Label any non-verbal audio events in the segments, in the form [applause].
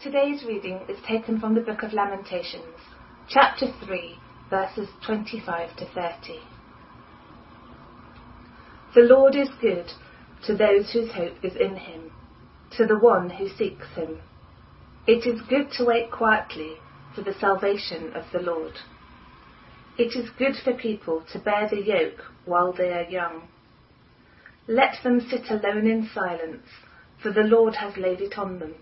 Today's reading is taken from the book of Lamentations, chapter 3, verses 25 to 30. The Lord is good to those whose hope is in him, to the one who seeks him. It is good to wait quietly for the salvation of the Lord. It is good for people to bear the yoke while they are young. Let them sit alone in silence, for the Lord has laid it on them.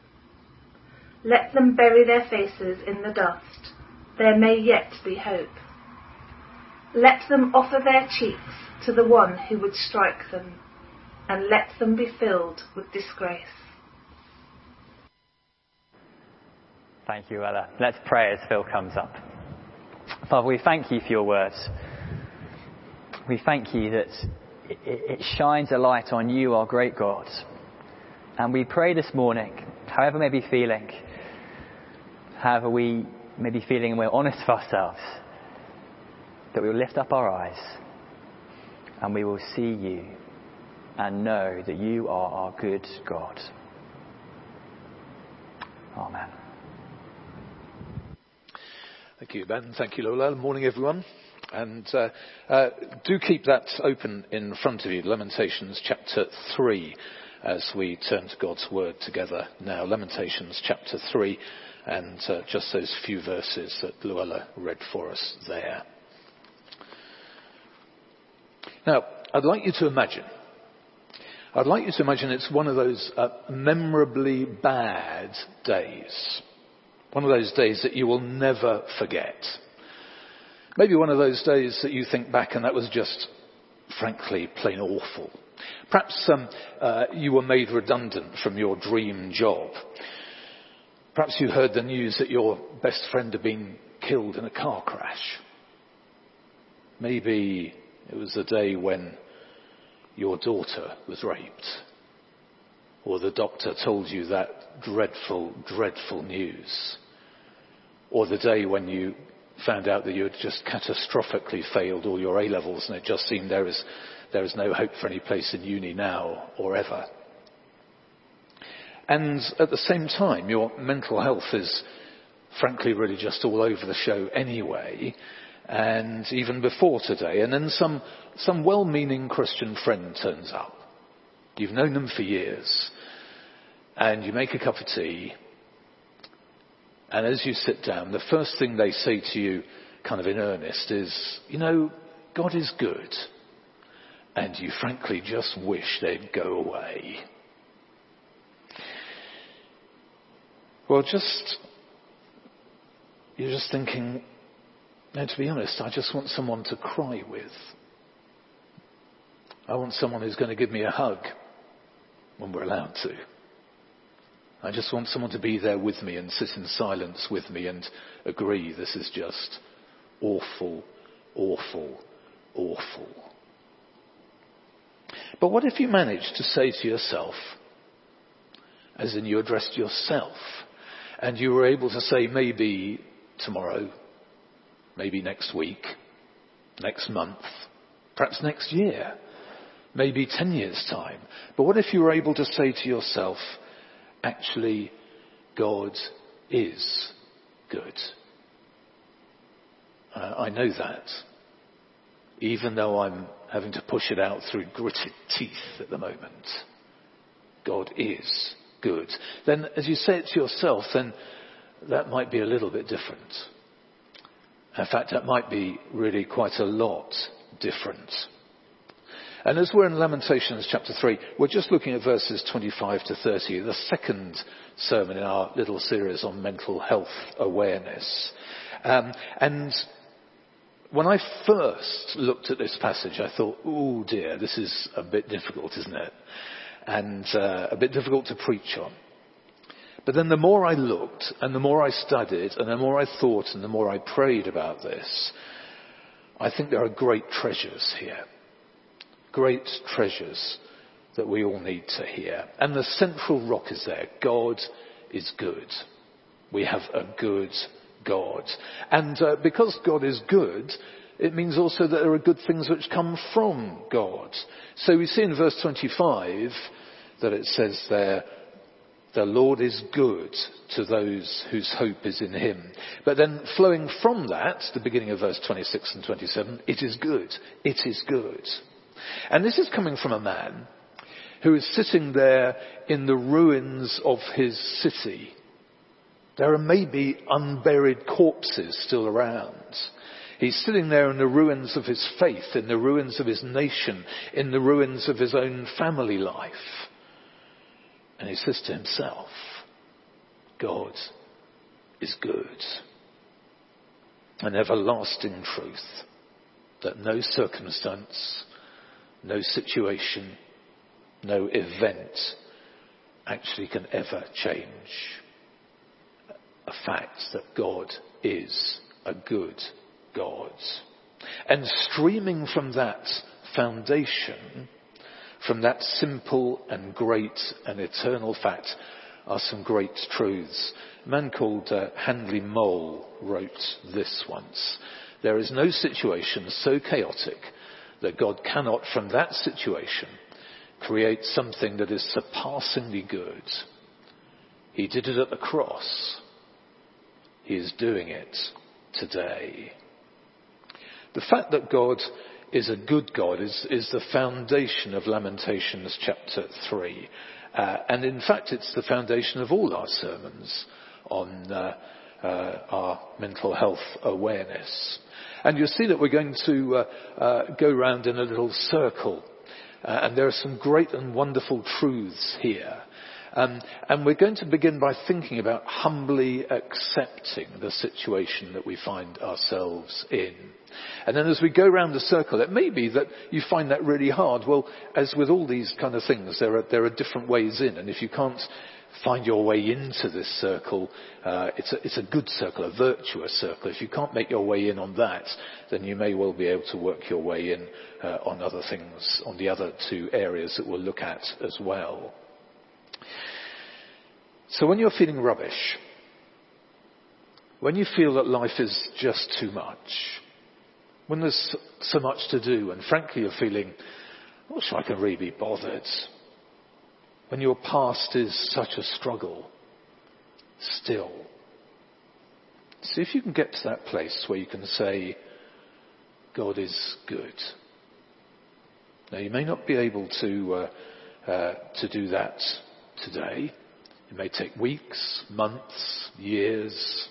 Let them bury their faces in the dust. There may yet be hope. Let them offer their cheeks to the one who would strike them, and let them be filled with disgrace. Thank you, Ella. Let's pray as Phil comes up. Father, we thank you for your words. We thank you that it shines a light on you, our great God. And we pray this morning, however may be feeling, however we may be feeling and we're honest with ourselves, that we will lift up our eyes and we will see you and know that you are our good God. Amen. Thank you, Ben. Thank you, Lola. Morning, everyone. And uh, uh, do keep that open in front of you, Lamentations chapter 3, as we turn to God's Word together now. Lamentations chapter 3 and uh, just those few verses that Luella read for us there. Now, I'd like you to imagine, I'd like you to imagine it's one of those uh, memorably bad days. One of those days that you will never forget. Maybe one of those days that you think back and that was just, frankly, plain awful. Perhaps um, uh, you were made redundant from your dream job. Perhaps you heard the news that your best friend had been killed in a car crash. Maybe it was the day when your daughter was raped. Or the doctor told you that dreadful, dreadful news. Or the day when you found out that you had just catastrophically failed all your A levels and it just seemed there is, there is no hope for any place in uni now or ever. And at the same time, your mental health is frankly really just all over the show anyway, and even before today. And then some, some well-meaning Christian friend turns up. You've known them for years, and you make a cup of tea, and as you sit down, the first thing they say to you, kind of in earnest, is, you know, God is good. And you frankly just wish they'd go away. Well, just, you're just thinking, no, to be honest, I just want someone to cry with. I want someone who's going to give me a hug when we're allowed to. I just want someone to be there with me and sit in silence with me and agree this is just awful, awful, awful. But what if you manage to say to yourself, as in you addressed yourself, and you were able to say maybe tomorrow, maybe next week, next month, perhaps next year, maybe 10 years time. But what if you were able to say to yourself, actually, God is good? Uh, I know that. Even though I'm having to push it out through gritted teeth at the moment. God is good, then as you say it to yourself, then that might be a little bit different. In fact, that might be really quite a lot different. And as we're in Lamentations chapter 3, we're just looking at verses 25 to 30, the second sermon in our little series on mental health awareness. Um, and when I first looked at this passage, I thought, oh dear, this is a bit difficult, isn't it? And uh, a bit difficult to preach on. But then the more I looked and the more I studied and the more I thought and the more I prayed about this, I think there are great treasures here. Great treasures that we all need to hear. And the central rock is there. God is good. We have a good God. And uh, because God is good, it means also that there are good things which come from God. So we see in verse 25 that it says there, the Lord is good to those whose hope is in him. But then flowing from that, the beginning of verse 26 and 27, it is good. It is good. And this is coming from a man who is sitting there in the ruins of his city. There are maybe unburied corpses still around. He's sitting there in the ruins of his faith, in the ruins of his nation, in the ruins of his own family life. And he says to himself, God is good. An everlasting truth that no circumstance, no situation, no event actually can ever change. A fact that God is a good God. And streaming from that foundation, from that simple and great and eternal fact, are some great truths. A man called uh, Handley Moule wrote this once. There is no situation so chaotic that God cannot, from that situation, create something that is surpassingly good. He did it at the cross. He is doing it today. The fact that God is a good God is, is the foundation of Lamentations chapter 3. Uh, and in fact, it's the foundation of all our sermons on uh, uh, our mental health awareness. And you'll see that we're going to uh, uh, go round in a little circle. Uh, and there are some great and wonderful truths here. Um, and we're going to begin by thinking about humbly accepting the situation that we find ourselves in. And then as we go around the circle, it may be that you find that really hard. Well, as with all these kind of things, there are, there are different ways in. And if you can't find your way into this circle, uh, it's, a, it's a good circle, a virtuous circle. If you can't make your way in on that, then you may well be able to work your way in uh, on other things, on the other two areas that we'll look at as well. So when you're feeling rubbish, when you feel that life is just too much, when there's so much to do, and frankly you're feeling, I'm not I can really be bothered, when your past is such a struggle, still, see if you can get to that place where you can say, God is good. Now you may not be able to, uh, uh, to do that today. It may take weeks, months, years,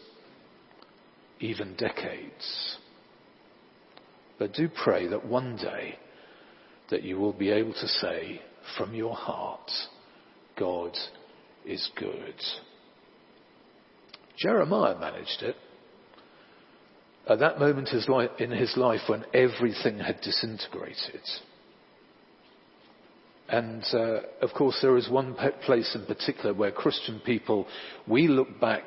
even decades. But do pray that one day that you will be able to say from your heart, God is good. Jeremiah managed it. At that moment in his life when everything had disintegrated, and uh, of course, there is one place in particular where Christian people, we look back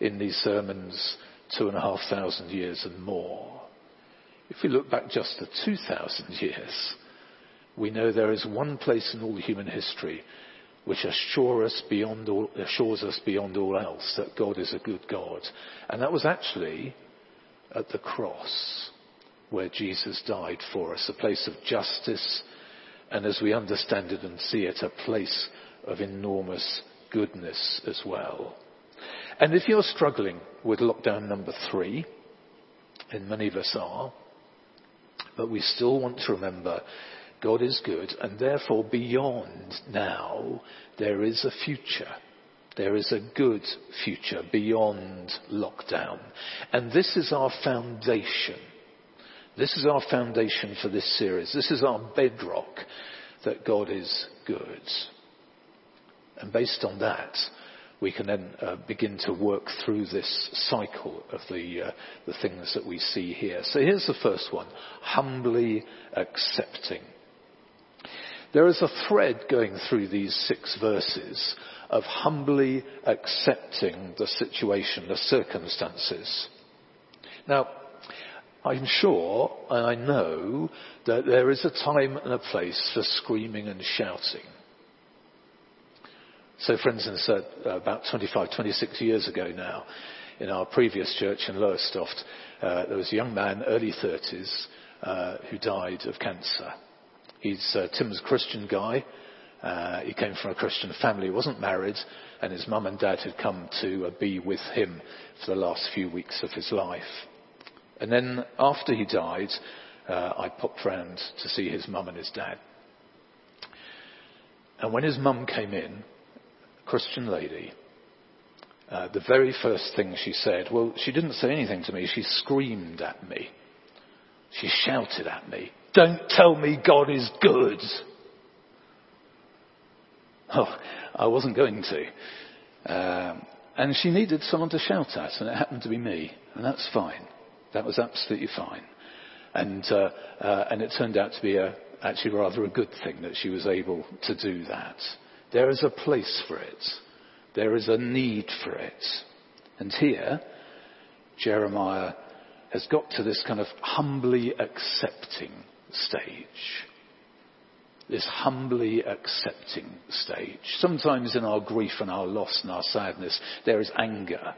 in these sermons two and a half thousand years and more. If we look back just to 2,000 years, we know there is one place in all human history which us beyond all, assures us beyond all else that God is a good God. And that was actually at the cross where Jesus died for us, a place of justice and as we understand it and see it, a place of enormous goodness as well. And if you're struggling with lockdown number three, and many of us are, but we still want to remember God is good, and therefore beyond now, there is a future. There is a good future beyond lockdown. And this is our foundation this is our foundation for this series. This is our bedrock that God is good. And based on that, we can then uh, begin to work through this cycle of the, uh, the things that we see here. So here's the first one. Humbly accepting. There is a thread going through these six verses of humbly accepting the situation, the circumstances. Now, I'm sure and I know that there is a time and a place for screaming and shouting. So, for instance, uh, about 25, 26 years ago now, in our previous church in Lowestoft, uh, there was a young man, early 30s, uh, who died of cancer. He's uh, Tim's Christian guy, Uh, he came from a Christian family, wasn't married, and his mum and dad had come to uh, be with him for the last few weeks of his life. And then after he died, uh, I popped round to see his mum and his dad. And when his mum came in, Christian lady, uh, the very first thing she said, well, she didn't say anything to me, she screamed at me. She shouted at me, don't tell me God is good. [laughs] Oh, I wasn't going to. Um, and she needed someone to shout at, and it happened to be me, and that's fine. That was absolutely fine. And, uh, uh, and it turned out to be a, actually rather a good thing that she was able to do that. There is a place for it. There is a need for it. And here, Jeremiah has got to this kind of humbly accepting stage. This humbly accepting stage. Sometimes in our grief and our loss and our sadness, there is anger.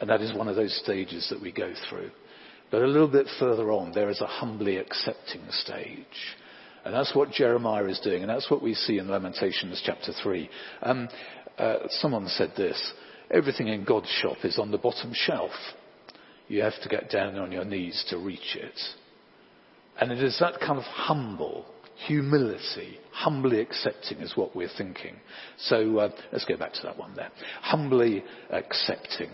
And that is one of those stages that we go through. But a little bit further on, there is a humbly accepting stage. And that's what Jeremiah is doing, and that's what we see in Lamentations chapter 3. Um, uh, someone said this everything in God's shop is on the bottom shelf. You have to get down on your knees to reach it. And it is that kind of humble, humility, humbly accepting is what we're thinking. So uh, let's go back to that one there. Humbly accepting.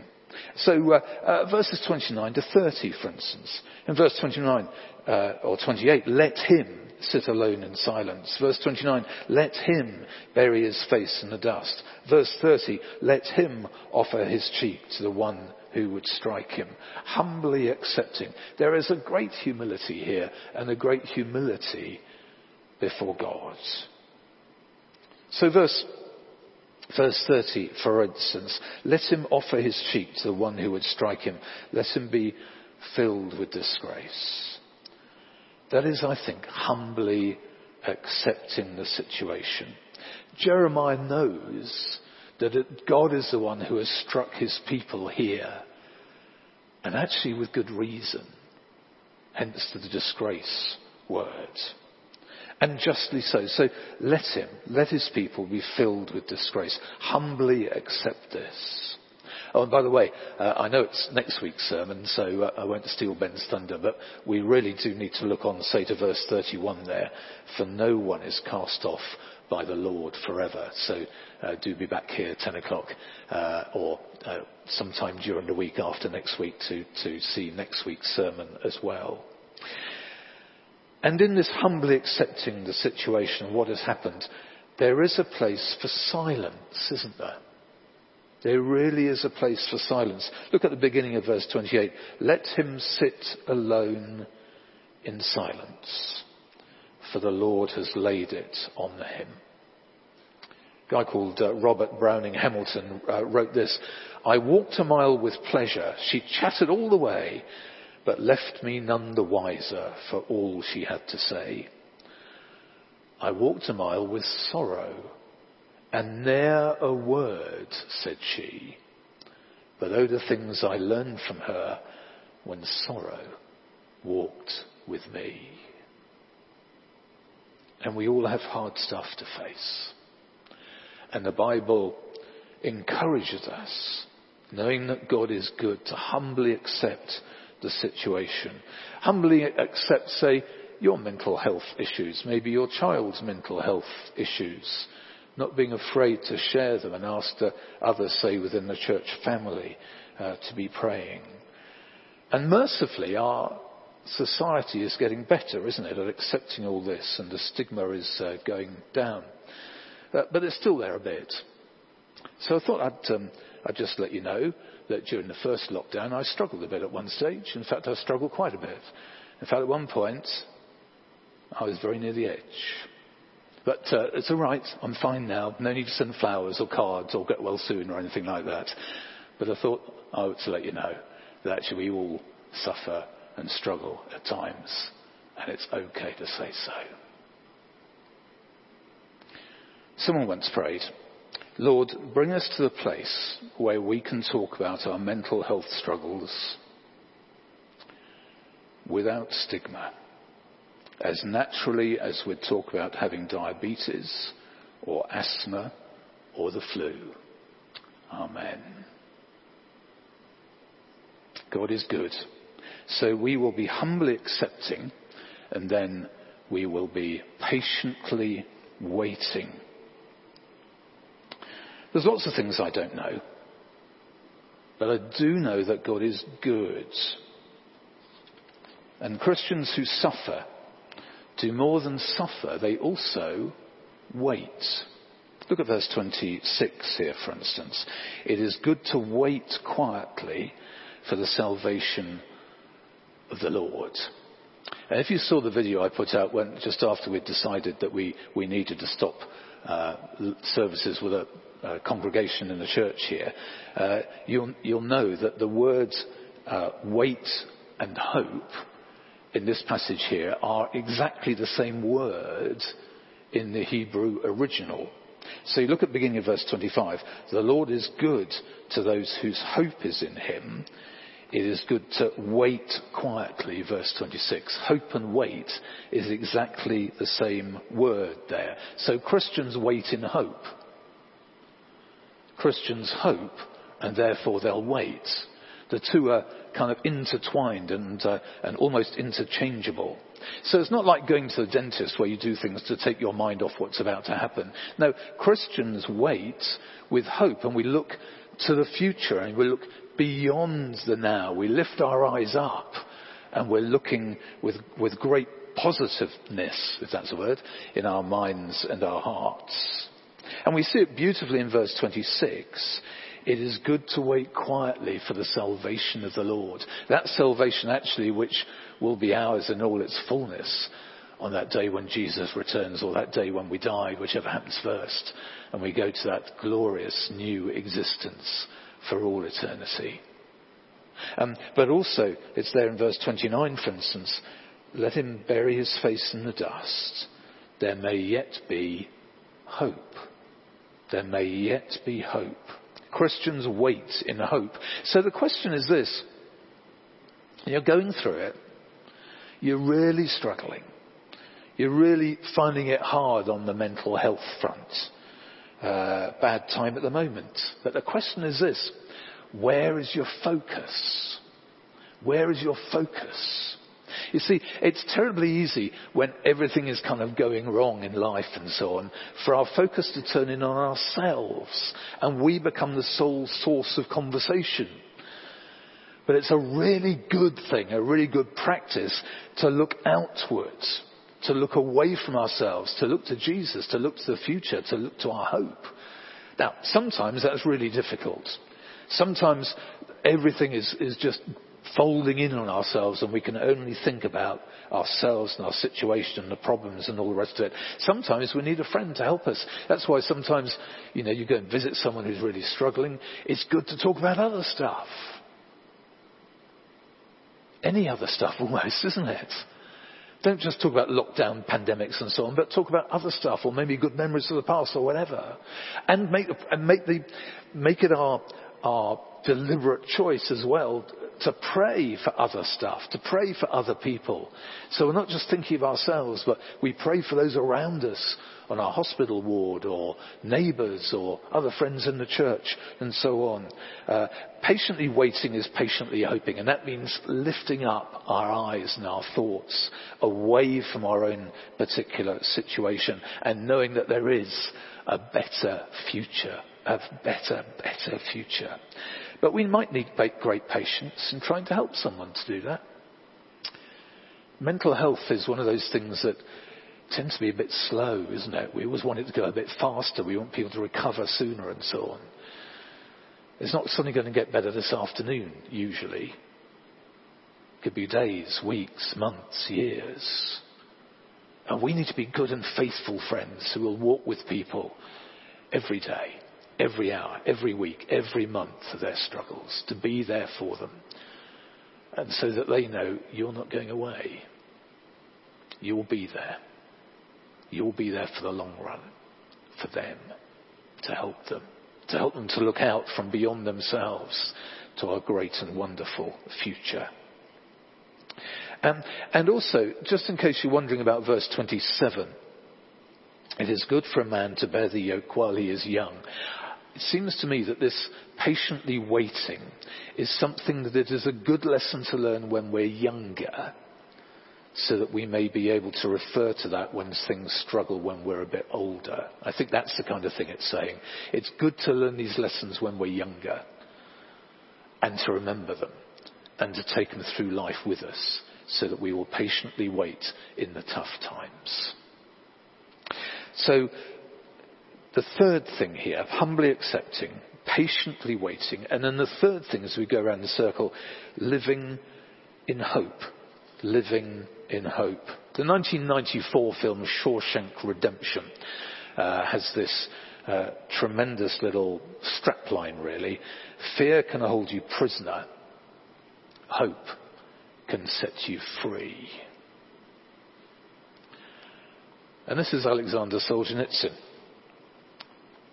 So uh, uh, verses 29 to 30, for instance. In verse 29 uh, or 28, let him sit alone in silence. Verse 29, let him bury his face in the dust. Verse 30, let him offer his cheek to the one who would strike him. Humbly accepting. There is a great humility here and a great humility before God. So verse Verse 30, for instance, let him offer his cheek to the one who would strike him. Let him be filled with disgrace. That is, I think, humbly accepting the situation. Jeremiah knows that it, God is the one who has struck his people here, and actually with good reason, hence the disgrace word and justly so. So let him, let his people be filled with disgrace. Humbly accept this. Oh, and by the way, uh, I know it's next week's sermon, so uh, I won't steal Ben's thunder, but we really do need to look on, say, to verse 31 there. For no one is cast off by the Lord forever. So uh, do be back here 10 o'clock uh, or uh, sometime during the week after next week to, to see next week's sermon as well. And in this humbly accepting the situation what has happened, there is a place for silence, isn't there? There really is a place for silence. Look at the beginning of verse 28. Let him sit alone in silence, for the Lord has laid it on him. A guy called uh, Robert Browning Hamilton uh, wrote this. I walked a mile with pleasure. She chattered all the way but left me none the wiser for all she had to say. I walked a mile with sorrow, and ne'er a word said she, but oh the things I learned from her when sorrow walked with me. And we all have hard stuff to face. And the Bible encourages us, knowing that God is good, to humbly accept the situation. Humbly accept, say, your mental health issues, maybe your child's mental health issues. Not being afraid to share them and ask the others, say, within the church family, uh, to be praying. And mercifully, our society is getting better, isn't it, at accepting all this, and the stigma is uh, going down. Uh, but it's still there a bit. So I thought I'd, um, I'd just let you know that during the first lockdown I struggled a bit at one stage. In fact, I struggled quite a bit. In fact, at one point, I was very near the edge. But uh, it's all right. I'm fine now. No need to send flowers or cards or get well soon or anything like that. But I thought I ought to let you know that actually we all suffer and struggle at times. And it's okay to say so. Someone once prayed, Lord, bring us to the place where we can talk about our mental health struggles without stigma, as naturally as we'd talk about having diabetes or asthma or the flu. Amen. God is good. So we will be humbly accepting and then we will be patiently waiting. There's lots of things I don't know. But I do know that God is good. And Christians who suffer do more than suffer, they also wait. Look at verse 26 here, for instance. It is good to wait quietly for the salvation of the Lord. And if you saw the video I put out when, just after we'd decided that we, we needed to stop uh, services with a, a, congregation in the church here, uh, you'll, you'll, know that the words uh, wait and hope in this passage here are exactly the same words in the Hebrew original. So you look at the beginning of verse 25. The Lord is good to those whose hope is in him. It is good to wait quietly, verse 26. Hope and wait is exactly the same word there. So Christians wait in hope. Christians hope and therefore they'll wait. The two are kind of intertwined and, uh, and almost interchangeable. So it's not like going to the dentist where you do things to take your mind off what's about to happen. No, Christians wait with hope and we look to the future and we look beyond the now. We lift our eyes up and we're looking with, with great positiveness, if that's a word, in our minds and our hearts. And we see it beautifully in verse 26 it is good to wait quietly for the salvation of the Lord. That salvation actually which will be ours in all its fullness on that day when Jesus returns or that day when we die, whichever happens first, and we go to that glorious new existence for all eternity. Um, but also, it's there in verse 29, for instance, let him bury his face in the dust. There may yet be hope. There may yet be hope. Christians wait in hope. So the question is this. You're going through it. You're really struggling. You're really finding it hard on the mental health front. Uh, bad time at the moment. But the question is this. Where is your focus? Where is your focus? You see, it's terribly easy when everything is kind of going wrong in life and so on for our focus to turn in on ourselves and we become the sole source of conversation. But it's a really good thing, a really good practice to look outwards, to look away from ourselves, to look to Jesus, to look to the future, to look to our hope. Now, sometimes that's really difficult. Sometimes everything is, is just folding in on ourselves and we can only think about ourselves and our situation and the problems and all the rest of it. Sometimes we need a friend to help us. That's why sometimes, you know, you go and visit someone who's really struggling. It's good to talk about other stuff. Any other stuff almost, [laughs] isn't it? Don't just talk about lockdown, pandemics and so on, but talk about other stuff or maybe good memories of the past or whatever. And make, and make the, make it our, our deliberate choice as well to pray for other stuff, to pray for other people. So we're not just thinking of ourselves, but we pray for those around us on our hospital ward or neighbours or other friends in the church and so on. Uh, patiently waiting is patiently hoping and that means lifting up our eyes and our thoughts away from our own particular situation and knowing that there is a better future, a better, better future. But we might need great patience in trying to help someone to do that. Mental health is one of those things that tends to be a bit slow, isn't it? We always want it to go a bit faster. We want people to recover sooner and so on. It's not suddenly going to get better this afternoon, usually. It could be days, weeks, months, years. And we need to be good and faithful friends who will walk with people every day every hour, every week, every month for their struggles, to be there for them. And so that they know you're not going away. You'll be there. You'll be there for the long run, for them, to help them, to help them to look out from beyond themselves to our great and wonderful future. Um, and also, just in case you're wondering about verse 27, It is good for a man to bear the yoke while he is young. It seems to me that this patiently waiting is something that is a good lesson to learn when we're younger so that we may be able to refer to that when things struggle when we're a bit older. I think that's the kind of thing it's saying. It's good to learn these lessons when we're younger and to remember them and to take them through life with us so that we will patiently wait in the tough times. So the third thing here, humbly accepting, patiently waiting, and then the third thing as we go around the circle, living in hope. Living in hope. The 1994 film Shawshank Redemption uh, has this uh, tremendous little strapline, really. Fear can hold you prisoner. Hope can set you free. And this is Alexander Solzhenitsyn.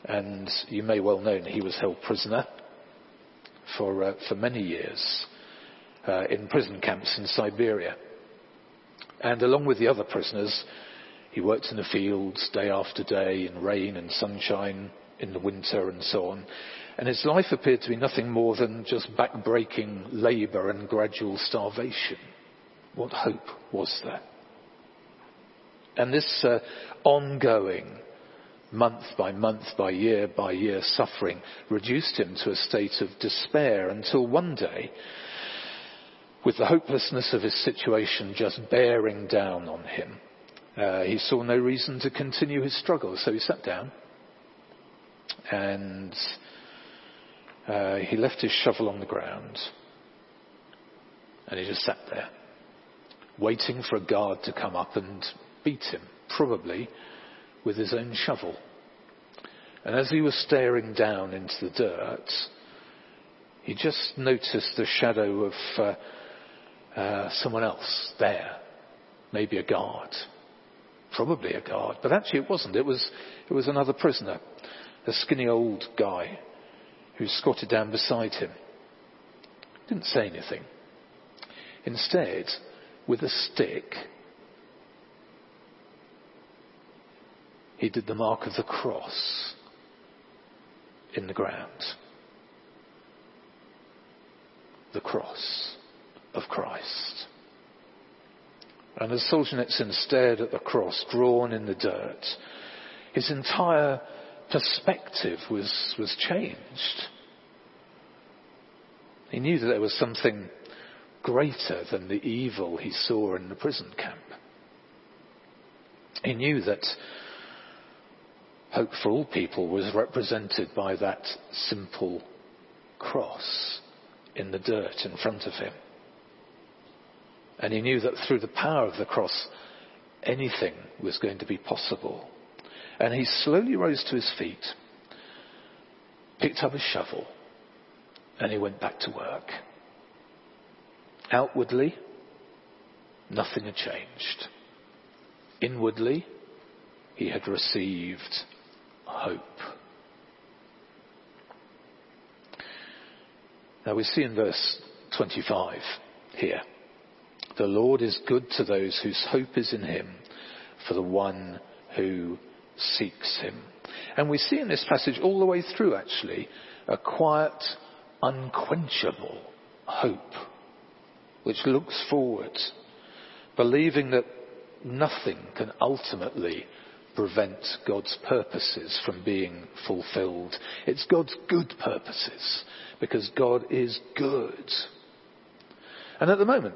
And you may well know he was held prisoner for, uh, for many years uh, in prison camps in Siberia. And along with the other prisoners, he worked in the fields day after day in rain and sunshine in the winter and so on. And his life appeared to be nothing more than just back-breaking labour and gradual starvation. What hope was there? And this uh, ongoing month by month by year by year suffering reduced him to a state of despair until one day, with the hopelessness of his situation just bearing down on him, uh, he saw no reason to continue his struggle. So he sat down and uh, he left his shovel on the ground and he just sat there, waiting for a guard to come up and beat him, probably with his own shovel. And as he was staring down into the dirt, he just noticed the shadow of uh, uh, someone else there, maybe a guard, probably a guard, but actually it wasn't. It was it was another prisoner, a skinny old guy who squatted down beside him. Didn't say anything. Instead, with a stick, he did the mark of the cross in the ground. The cross of Christ. And as Solzhenitsyn stared at the cross drawn in the dirt, his entire perspective was, was changed. He knew that there was something greater than the evil he saw in the prison camp. He knew that hope for all people was represented by that simple cross in the dirt in front of him. And he knew that through the power of the cross, anything was going to be possible. And he slowly rose to his feet, picked up his shovel, and he went back to work. Outwardly, nothing had changed. Inwardly, he had received hope. Now we see in verse 25 here, the Lord is good to those whose hope is in him, for the one who seeks him. And we see in this passage all the way through actually a quiet, unquenchable hope which looks forward, believing that nothing can ultimately prevent God's purposes from being fulfilled. It's God's good purposes because God is good. And at the moment,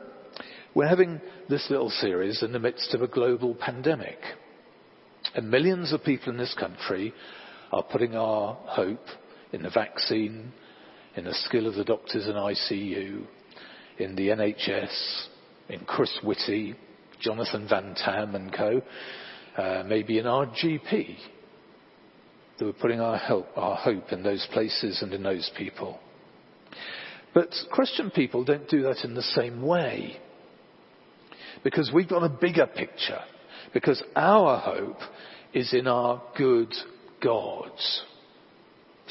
we're having this little series in the midst of a global pandemic. And millions of people in this country are putting our hope in the vaccine, in the skill of the doctors in ICU, in the NHS, in Chris Whitty, Jonathan Van Tam and co uh, maybe in our GP, that we're putting our, our hope in those places and in those people. But Christian people don't do that in the same way. Because we've got a bigger picture. Because our hope is in our good God.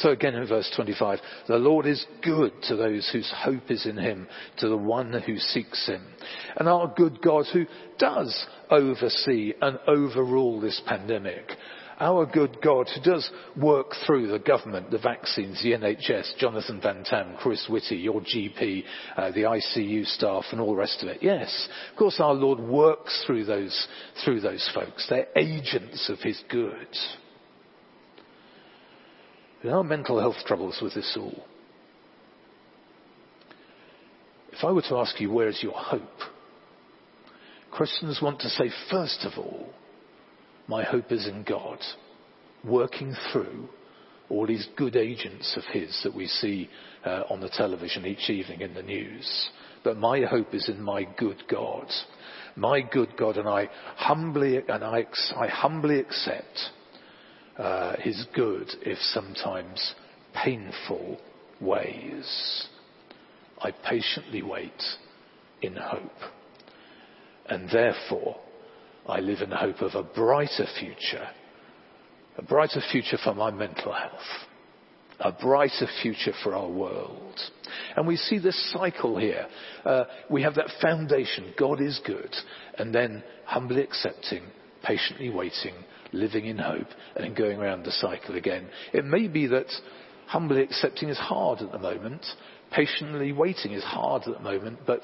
So again in verse 25, the Lord is good to those whose hope is in him, to the one who seeks him. And our good God who does oversee and overrule this pandemic, our good God who does work through the government, the vaccines, the NHS, Jonathan Van Tam, Chris Whitty, your GP, uh, the ICU staff and all the rest of it. Yes, of course our Lord works through those, through those folks. They're agents of His good. There are mental health troubles with this all. If I were to ask you, where is your hope? Christians want to say, first of all, my hope is in God, working through all these good agents of His that we see uh, on the television each evening in the news. But my hope is in my good God. My good God, and I humbly, and I, I humbly accept uh, His good, if sometimes painful, ways. I patiently wait in hope. And therefore, I live in hope of a brighter future, a brighter future for my mental health, a brighter future for our world. And we see this cycle here. Uh, we have that foundation, God is good, and then humbly accepting, patiently waiting, living in hope, and then going around the cycle again. It may be that humbly accepting is hard at the moment, patiently waiting is hard at the moment, but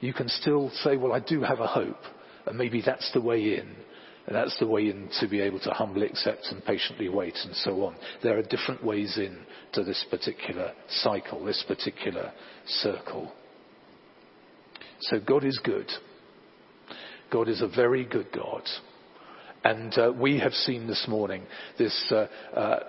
you can still say, well, I do have a hope. And maybe that's the way in. And that's the way in to be able to humbly accept and patiently wait and so on. There are different ways in to this particular cycle, this particular circle. So God is good. God is a very good God. And uh, we have seen this morning this uh, uh,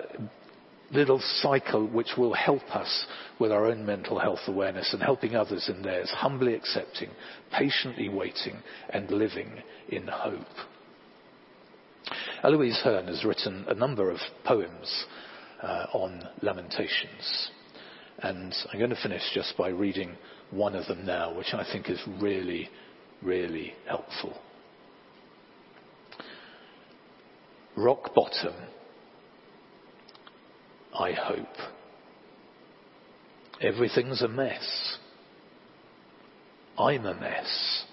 little cycle which will help us with our own mental health awareness and helping others in theirs, humbly accepting, patiently waiting, and living in hope. Eloise Hearn has written a number of poems uh, on Lamentations. And I'm going to finish just by reading one of them now, which I think is really, really helpful. Rock bottom I hope. Everything's a mess. I'm a mess.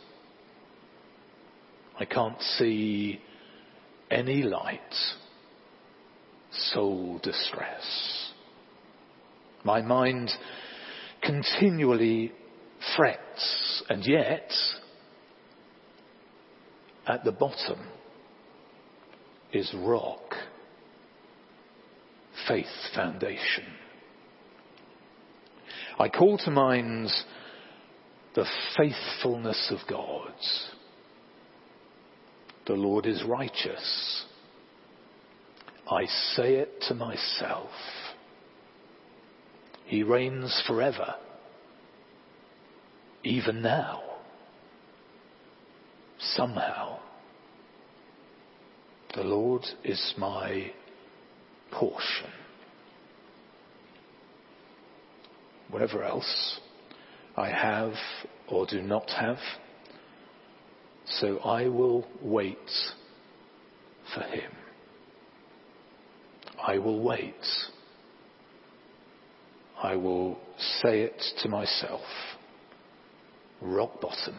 I can't see any light. Soul distress. My mind continually frets, and yet, at the bottom is rock faith foundation. I call to mind the faithfulness of God. The Lord is righteous. I say it to myself. He reigns forever, even now. Somehow, the Lord is my portion. Whatever else I have or do not have, so I will wait for him. I will wait. I will say it to myself. Rock bottom.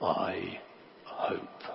I hope.